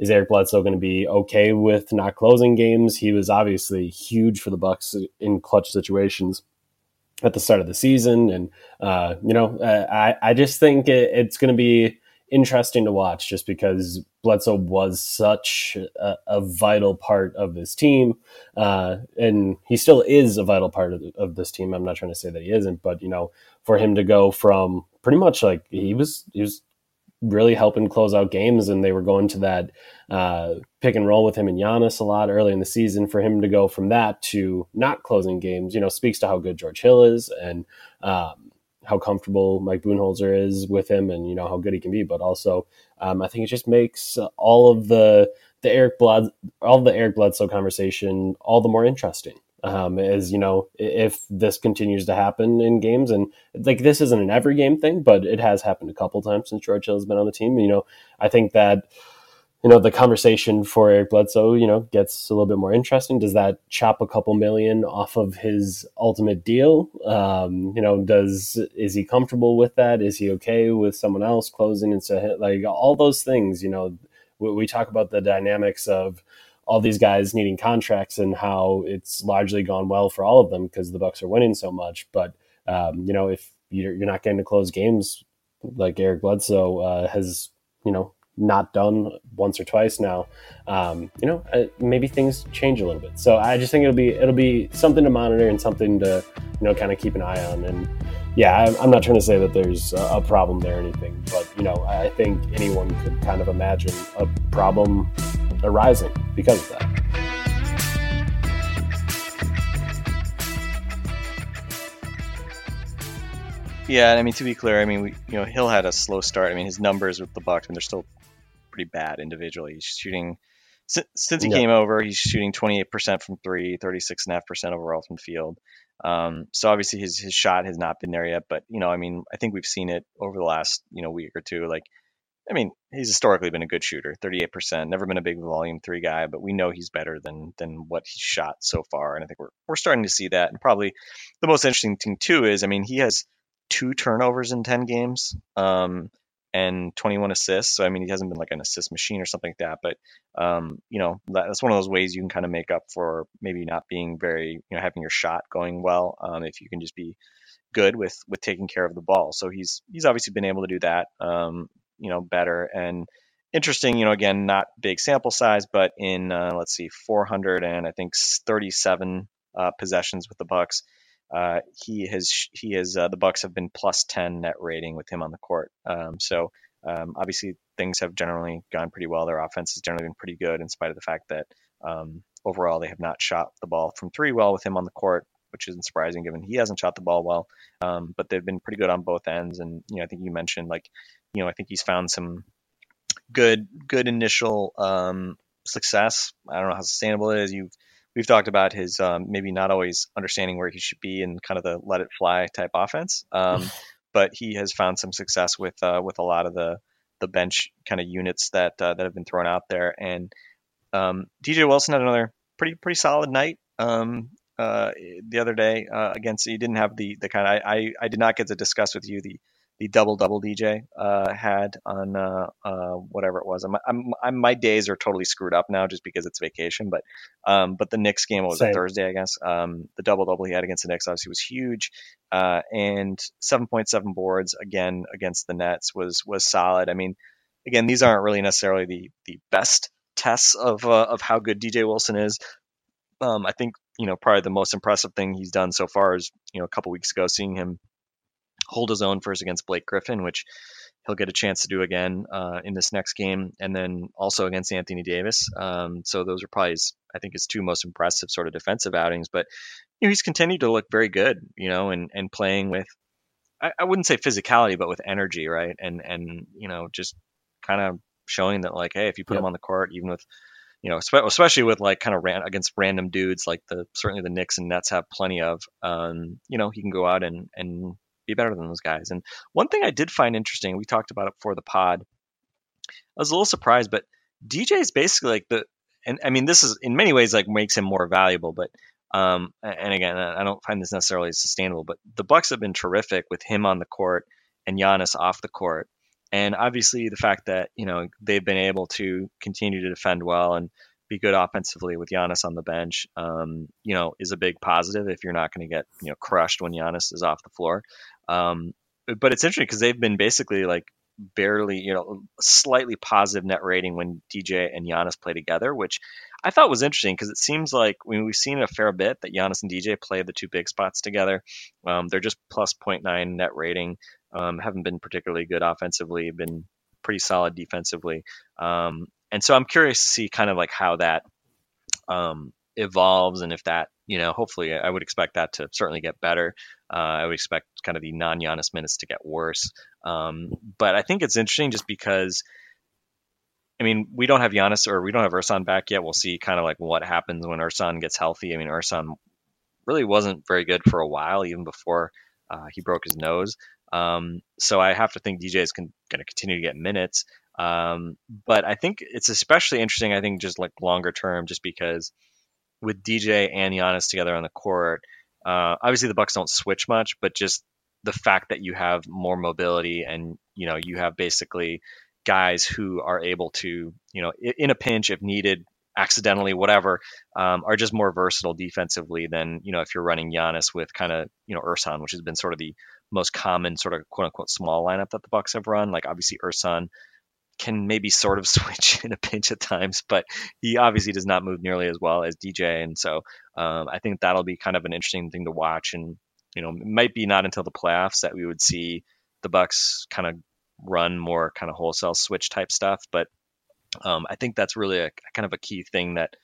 Speaker 1: is Eric Bledsoe going to be okay with not closing games? He was obviously huge for the Bucks in clutch situations at the start of the season, and uh, you know, I I just think it, it's going to be interesting to watch just because Bledsoe was such a, a vital part of this team, uh, and he still is a vital part of, of this team. I'm not trying to say that he isn't, but you know, for him to go from pretty much like he was, he was really helping close out games, and they were going to that uh, pick and roll with him and Giannis a lot early in the season. For him to go from that to not closing games, you know, speaks to how good George Hill is and. Um, how comfortable Mike Budenholzer is with him, and you know how good he can be. But also, um, I think it just makes all of the the Eric Blood, all the Eric Bledsoe conversation, all the more interesting. Um, as you know, if this continues to happen in games, and like this isn't an every game thing, but it has happened a couple times since George Hill has been on the team. You know, I think that you know the conversation for Eric Bledsoe, you know, gets a little bit more interesting. Does that chop a couple million off of his ultimate deal? Um, you know, does is he comfortable with that? Is he okay with someone else closing and so like all those things? You know, we, we talk about the dynamics of all these guys needing contracts and how it's largely gone well for all of them because the Bucks are winning so much. But um, you know, if you're, you're not getting to close games like Eric Bledsoe uh, has, you know, not done once or twice now, um, you know, uh, maybe things change a little bit. So I just think it'll be it'll be something to monitor and something to you know kind of keep an eye on. And yeah, I'm not trying to say that there's a problem there or anything, but you know, I think anyone could kind of imagine a problem arising because of that.
Speaker 2: Yeah, I mean to be clear, I mean we, you know Hill had a slow start. I mean his numbers with the Bucks, I mean they're still pretty bad individually. He's shooting since he came over, he's shooting 28% from three, 36.5% overall from field. Um, so obviously his his shot has not been there yet, but you know, I mean, I think we've seen it over the last you know week or two. Like, I mean, he's historically been a good shooter, 38%. Never been a big volume three guy, but we know he's better than than what he's shot so far, and I think we're we're starting to see that. And probably the most interesting thing too is, I mean, he has two turnovers in 10 games. Um, and 21 assists. So I mean, he hasn't been like an assist machine or something like that. But um, you know, that's one of those ways you can kind of make up for maybe not being very, you know, having your shot going well. Um, if you can just be good with with taking care of the ball. So he's he's obviously been able to do that. Um, you know, better and interesting. You know, again, not big sample size, but in uh, let's see, 400 and I think 37 uh, possessions with the Bucks. Uh, he has he has uh, the Bucks have been plus 10 net rating with him on the court. Um, so um, obviously things have generally gone pretty well. Their offense has generally been pretty good in spite of the fact that um, overall they have not shot the ball from three well with him on the court, which isn't surprising given he hasn't shot the ball well. Um, but they've been pretty good on both ends. And you know I think you mentioned like you know I think he's found some good good initial um, success. I don't know how sustainable it is. You've we've talked about his um, maybe not always understanding where he should be in kind of the let it fly type offense. Um, but he has found some success with uh, with a lot of the the bench kind of units that uh, that have been thrown out there. And um, DJ Wilson had another pretty pretty solid night um, uh, the other day uh, against. He didn't have the the kind of I, I I did not get to discuss with you the the double double DJ uh, had on uh, uh, whatever it was. I'm, I'm, I'm, my days are totally screwed up now just because it's vacation. But um, but the Knicks game was a Thursday, I guess. Um, the double double he had against the Knicks obviously was huge, uh, and 7.7 boards again against the Nets was was solid. I mean, again, these aren't really necessarily the the best tests of uh, of how good DJ Wilson is. Um, I think you know probably the most impressive thing he's done so far is you know a couple weeks ago seeing him hold his own first against Blake Griffin, which he'll get a chance to do again uh, in this next game, and then also against Anthony Davis. Um, so those are probably, his, I think, his two most impressive sort of defensive outings. But you know, he's continued to look very good, you know, and and playing with, I, I wouldn't say physicality, but with energy, right? And and you know, just kind of showing that like, hey, if you put yep. him on the court, even with you know, especially with like kind of ran against random dudes like the certainly the Knicks and Nets have plenty of. Um, you know, he can go out and and be better than those guys. And one thing I did find interesting, we talked about it before the pod. I was a little surprised, but DJ is basically like the, and I mean, this is in many ways like makes him more valuable, but um, and again, I don't find this necessarily sustainable, but the Bucks have been terrific with him on the court and Giannis off the court. And obviously, the fact that you know they've been able to continue to defend well and be good offensively with Giannis on the bench, um, you know, is a big positive if you're not going to get you know crushed when Giannis is off the floor. Um, but it's interesting because they've been basically like barely, you know, slightly positive net rating when DJ and Giannis play together, which I thought was interesting because it seems like when we've seen a fair bit that Giannis and DJ play the two big spots together. Um, they're just plus 0.9 net rating. Um, haven't been particularly good offensively, been pretty solid defensively. Um, and so I'm curious to see kind of like how that um, evolves and if that, you know, hopefully I would expect that to certainly get better. Uh, I would expect kind of the non Giannis minutes to get worse. Um, but I think it's interesting just because, I mean, we don't have Giannis or we don't have Ersan back yet. We'll see kind of like what happens when Ersan gets healthy. I mean, Ersan really wasn't very good for a while, even before uh, he broke his nose. Um, so I have to think DJ is con- going to continue to get minutes. Um, but I think it's especially interesting. I think just like longer term, just because with DJ and Giannis together on the court, uh, obviously the Bucks don't switch much, but just the fact that you have more mobility and you know you have basically guys who are able to you know in a pinch if needed accidentally whatever um, are just more versatile defensively than you know if you're running Giannis with kind of you know Ersan which has been sort of the most common sort of quote unquote small lineup that the Bucks have run. Like obviously Ersan can maybe sort of switch in a pinch at times, but he obviously does not move nearly as well as DJ. And so um, I think that'll be kind of an interesting thing to watch. And you know, it might be not until the playoffs that we would see the Bucks kind of run more kind of wholesale switch type stuff. But um, I think that's really a kind of a key thing that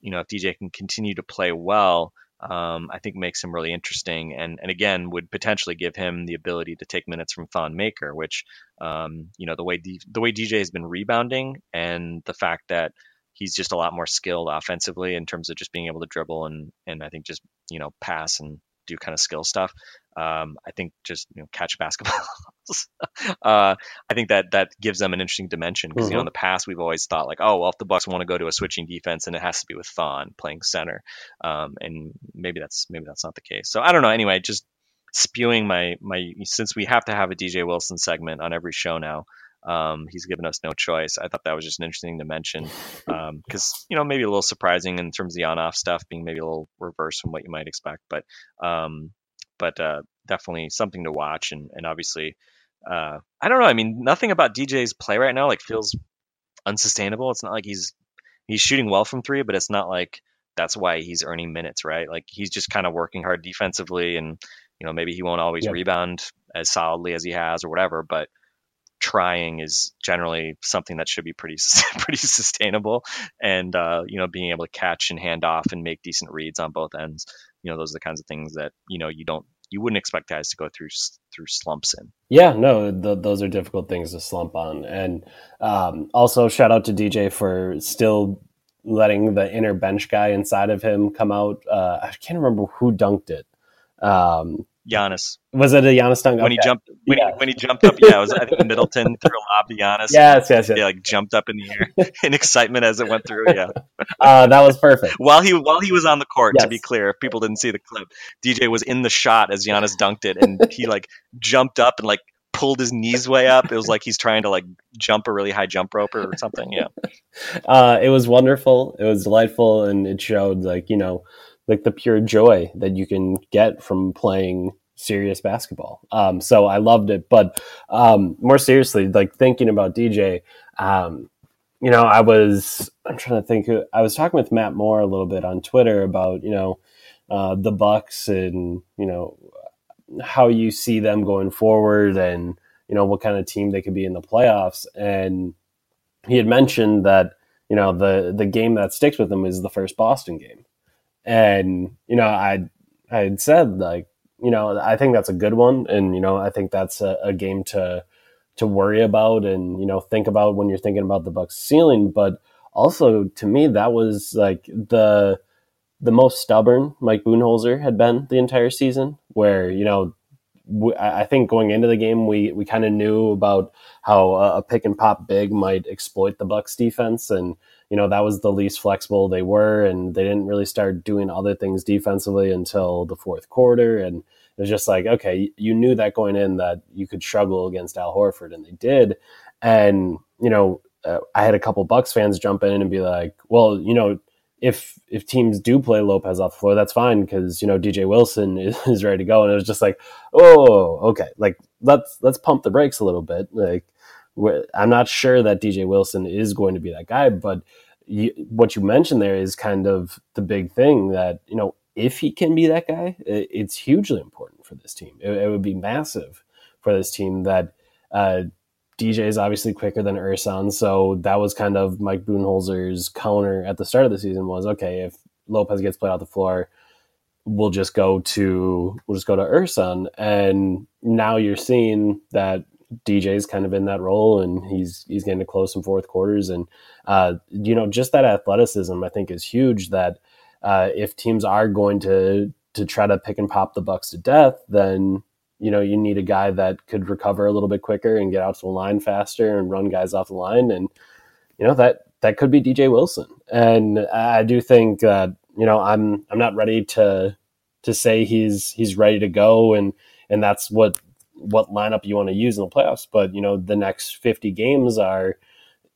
Speaker 2: you know if DJ can continue to play well, um, I think makes him really interesting, and and again would potentially give him the ability to take minutes from Thon Maker, which um, you know the way D, the way DJ has been rebounding, and the fact that he's just a lot more skilled offensively in terms of just being able to dribble and and I think just you know pass and do kind of skill stuff. Um, I think just you know catch basketballs. uh, I think that that gives them an interesting dimension because mm-hmm. you know in mm-hmm. the past we've always thought like oh well if the Bucks want to go to a switching defense and it has to be with Thon playing center, um, and maybe that's maybe that's not the case. So I don't know. Anyway, just spewing my my since we have to have a DJ Wilson segment on every show now. Um, he's given us no choice. I thought that was just an interesting to mention because um, you know maybe a little surprising in terms of the on-off stuff being maybe a little reverse from what you might expect, but um, but uh, definitely something to watch and and obviously uh, I don't know. I mean, nothing about DJ's play right now like feels unsustainable. It's not like he's he's shooting well from three, but it's not like that's why he's earning minutes, right? Like he's just kind of working hard defensively, and you know maybe he won't always rebound as solidly as he has or whatever, but trying is generally something that should be pretty pretty sustainable. And uh, you know being able to catch and hand off and make decent reads on both ends you know those are the kinds of things that you know you don't you wouldn't expect guys to go through through slumps in.
Speaker 1: Yeah no th- those are difficult things to slump on. And um, also shout out to dj for still letting the inner bench guy inside of him come out. Uh, i can't remember who dunked it. Um,
Speaker 2: Giannis.
Speaker 1: Was it a Giannis dunk?
Speaker 2: When okay. he jumped when, yeah. he, when he jumped up, yeah, it was I think Middleton threw a lob to Giannis.
Speaker 1: Yes, yes, yes.
Speaker 2: He like jumped up in the air in excitement as it went through. Yeah,
Speaker 1: uh, that was perfect.
Speaker 2: while he while he was on the court, yes. to be clear, if people didn't see the clip, DJ was in the shot as Giannis dunked it, and he like jumped up and like pulled his knees way up. It was like he's trying to like jump a really high jump rope or something. Yeah,
Speaker 1: uh, it was wonderful. It was delightful, and it showed like you know like the pure joy that you can get from playing serious basketball. Um, so I loved it. But um, more seriously, like thinking about DJ, um, you know, I was I'm trying to think. I was talking with Matt Moore a little bit on Twitter about you know uh, the Bucks and you know how you see them going forward and you know what kind of team they could be in the playoffs. And he had mentioned that you know the the game that sticks with them is the first Boston game. And you know, I I had said like, you know, I think that's a good one, and you know, I think that's a, a game to to worry about and you know think about when you're thinking about the Bucks ceiling. But also, to me, that was like the the most stubborn Mike Budenholzer had been the entire season. Where you know, I think going into the game, we we kind of knew about how a pick and pop big might exploit the Bucks defense, and you know, that was the least flexible they were, and they didn't really start doing other things defensively until the fourth quarter. And it was just like, okay, you knew that going in that you could struggle against Al Horford, and they did. And you know, uh, I had a couple Bucks fans jump in and be like, well, you know, if if teams do play Lopez off the floor, that's fine because you know DJ Wilson is, is ready to go. And it was just like, oh, okay, like let's let's pump the brakes a little bit. Like I'm not sure that DJ Wilson is going to be that guy, but you, what you mentioned there is kind of the big thing that you know if he can be that guy, it, it's hugely important for this team. It, it, would be massive for this team that uh, DJ is obviously quicker than Ersan, so that was kind of Mike Budenholzer's counter at the start of the season was okay if Lopez gets played off the floor, we'll just go to we'll just go to Ersan, and now you're seeing that DJ's kind of in that role, and he's he's getting to close some fourth quarters, and uh, you know just that athleticism I think is huge. That uh, if teams are going to to try to pick and pop the Bucks to death, then you know, you need a guy that could recover a little bit quicker and get out to the line faster and run guys off the line. And, you know, that, that could be DJ Wilson. And I do think that, you know, I'm, I'm not ready to, to say he's, he's ready to go. And, and that's what, what lineup you want to use in the playoffs. But, you know, the next 50 games are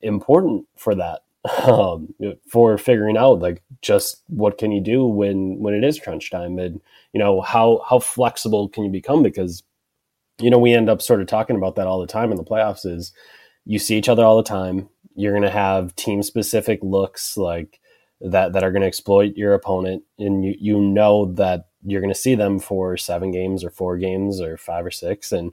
Speaker 1: important for that. Um, for figuring out like just what can you do when when it is crunch time and you know how how flexible can you become because you know we end up sort of talking about that all the time in the playoffs is you see each other all the time you're going to have team specific looks like that that are going to exploit your opponent and you you know that you're going to see them for 7 games or 4 games or 5 or 6 and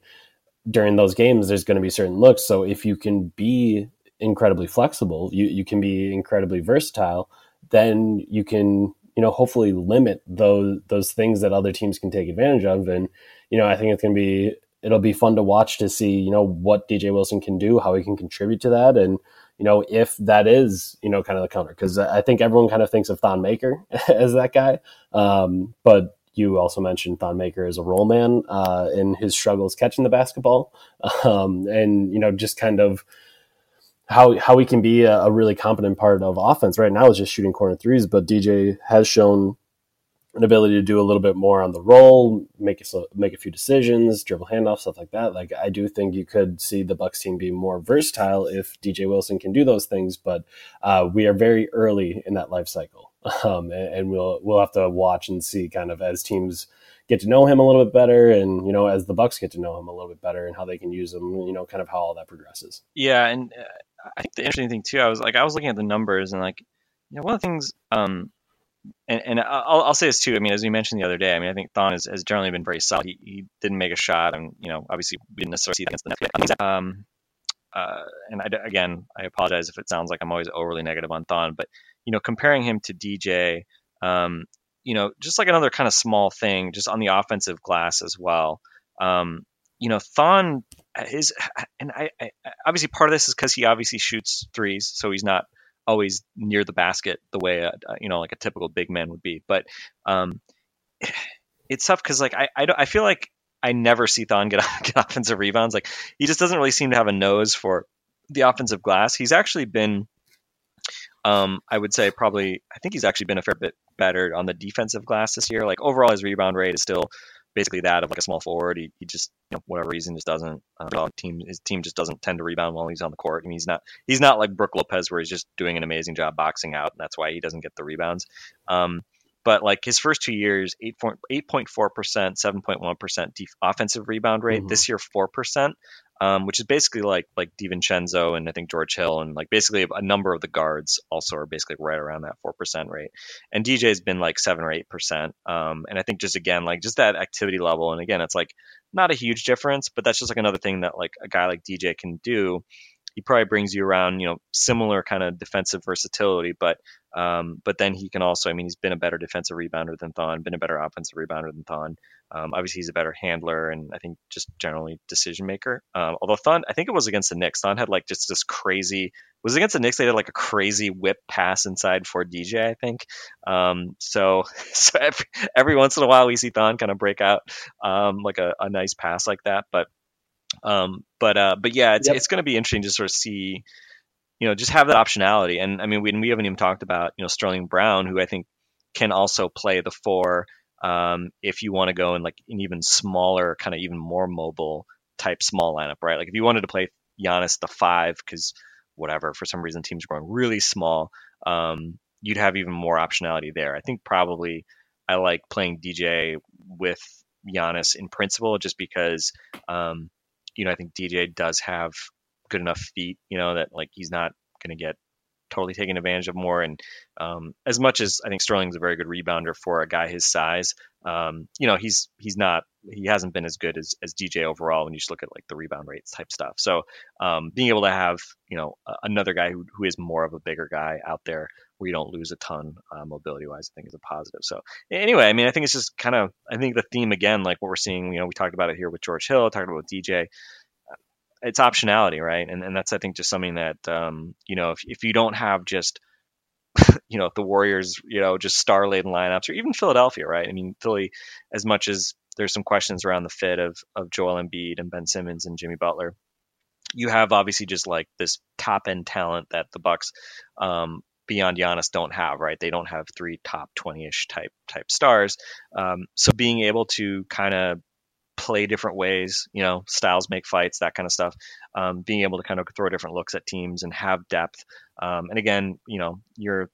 Speaker 1: during those games there's going to be certain looks so if you can be incredibly flexible you you can be incredibly versatile then you can you know, hopefully limit those those things that other teams can take advantage of. And you know, I think it's going to be it'll be fun to watch to see you know what DJ Wilson can do, how he can contribute to that, and you know if that is you know kind of the counter because I think everyone kind of thinks of Thon Maker as that guy, um, but you also mentioned Thon Maker as a role man uh, in his struggles catching the basketball, um, and you know just kind of how how he can be a, a, really competent part of offense. Right now is just shooting corner threes, but DJ has shown an ability to do a little bit more on the roll, make a, make a few decisions, dribble handoff, stuff like that. Like I do think you could see the Bucks team be more versatile if DJ Wilson can do those things, but uh, we are very early in that life cycle, um, and, and we'll we'll have to watch and see kind of as teams get to know him a little bit better and you know as the bucks get to know him a little bit better and how they can use him you know kind of how all that progresses
Speaker 2: yeah and uh, I think the interesting thing too, I was like, I was looking at the numbers and like, you know, one of the things, um, and, and I'll, I'll say this too. I mean, as we mentioned the other day, I mean, I think Thon has, has generally been very solid. He, he didn't make a shot, and you know, obviously we didn't necessarily see that against the Nets. Um, uh, and I, again, I apologize if it sounds like I'm always overly negative on Thon, but you know, comparing him to DJ, um, you know, just like another kind of small thing, just on the offensive glass as well. Um, you know, Thon is, and I, I obviously part of this is because he obviously shoots threes, so he's not always near the basket the way a, you know like a typical big man would be. But um, it's tough because like I, I I feel like I never see Thon get, get offensive rebounds. Like he just doesn't really seem to have a nose for the offensive glass. He's actually been, um, I would say probably I think he's actually been a fair bit better on the defensive glass this year. Like overall, his rebound rate is still basically that of like a small forward. He, he just, you know, whatever reason, just doesn't. Uh, team his team just doesn't tend to rebound while he's on the court. I mean, he's not he's not like Brook Lopez where he's just doing an amazing job boxing out, and that's why he doesn't get the rebounds. Um, but like his first two years, 8.4%, 7.1% def- offensive rebound rate. Mm-hmm. This year, 4% um, which is basically like like DiVincenzo and I think George Hill and like basically a number of the guards also are basically right around that four percent rate. And DJ has been like seven or eight percent. Um, and I think just again like just that activity level. And again, it's like not a huge difference, but that's just like another thing that like a guy like DJ can do he probably brings you around, you know, similar kind of defensive versatility, but um, but then he can also, I mean, he's been a better defensive rebounder than Thon, been a better offensive rebounder than Thon. Um, obviously, he's a better handler and I think just generally decision maker. Um, although Thon, I think it was against the Knicks. Thon had like just this crazy. Was against the Knicks. They did like a crazy whip pass inside for DJ. I think. Um, so so every, every once in a while we see Thon kind of break out um, like a, a nice pass like that, but um, but uh, but yeah, it's yep. it's going to be interesting to sort of see, you know, just have that optionality. And I mean, we we haven't even talked about you know Sterling Brown, who I think can also play the four um, if you want to go in like an even smaller, kind of even more mobile type small lineup, right? Like if you wanted to play Giannis the five, because whatever for some reason teams are going really small, um, you'd have even more optionality there. I think probably I like playing DJ with Giannis in principle, just because um, you know, I think DJ does have good enough feet, you know, that like he's not going to get totally taken advantage of more. And um, as much as I think Sterling's a very good rebounder for a guy his size, um, you know, he's he's not he hasn't been as good as, as DJ overall when you just look at like the rebound rates type stuff. So um, being able to have you know another guy who, who is more of a bigger guy out there where you don't lose a ton uh, mobility wise, I think is a positive. So anyway, I mean, I think it's just kind of I think the theme again, like what we're seeing, you know, we talked about it here with George Hill, talked about DJ it's optionality, right? And and that's I think just something that um, you know if if you don't have just you know the Warriors, you know, just star laden lineups, or even Philadelphia, right? I mean, Philly, as much as there's some questions around the fit of of Joel Embiid and Ben Simmons and Jimmy Butler. You have obviously just like this top end talent that the Bucks um, beyond Giannis don't have, right? They don't have three top 20-ish type type stars. Um, so being able to kind of play different ways, you know, styles make fights, that kind of stuff. Um, being able to kind of throw different looks at teams and have depth. Um, and again, you know, your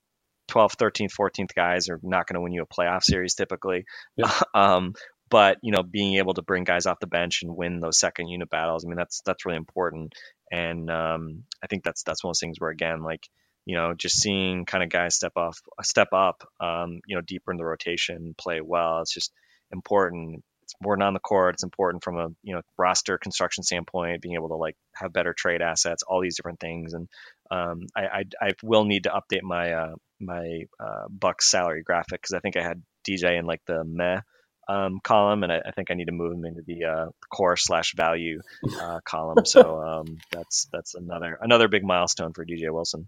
Speaker 2: 12th, 13th, 14th guys are not going to win you a playoff series typically. Yeah. um, but you know, being able to bring guys off the bench and win those second unit battles, I mean, that's that's really important. And um, I think that's that's one of those things where again, like you know, just seeing kind of guys step off, step up, um, you know, deeper in the rotation, play well. It's just important. It's important on the court. It's important from a you know roster construction standpoint, being able to like have better trade assets, all these different things. And um, I, I, I will need to update my uh, my uh, Bucks salary graphic because I think I had DJ in like the meh um, column, and I, I, think I need to move him into the uh, core slash value uh, column. So um, that's that's another another big milestone for DJ Wilson.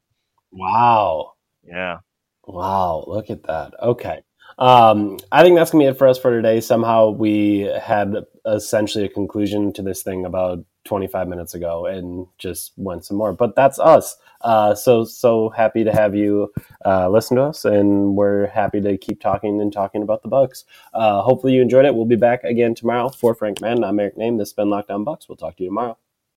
Speaker 1: Wow.
Speaker 2: Yeah.
Speaker 1: Wow. Look at that. Okay. Um, I think that's gonna be it for us for today. Somehow we had essentially a conclusion to this thing about 25 minutes ago and just went some more. But that's us. Uh, so so happy to have you uh, listen to us, and we're happy to keep talking and talking about the Bucks. Uh, hopefully you enjoyed it. We'll be back again tomorrow for Frank Madden. I'm Eric Nehm. This has been Locked On Bucks. We'll talk to you tomorrow.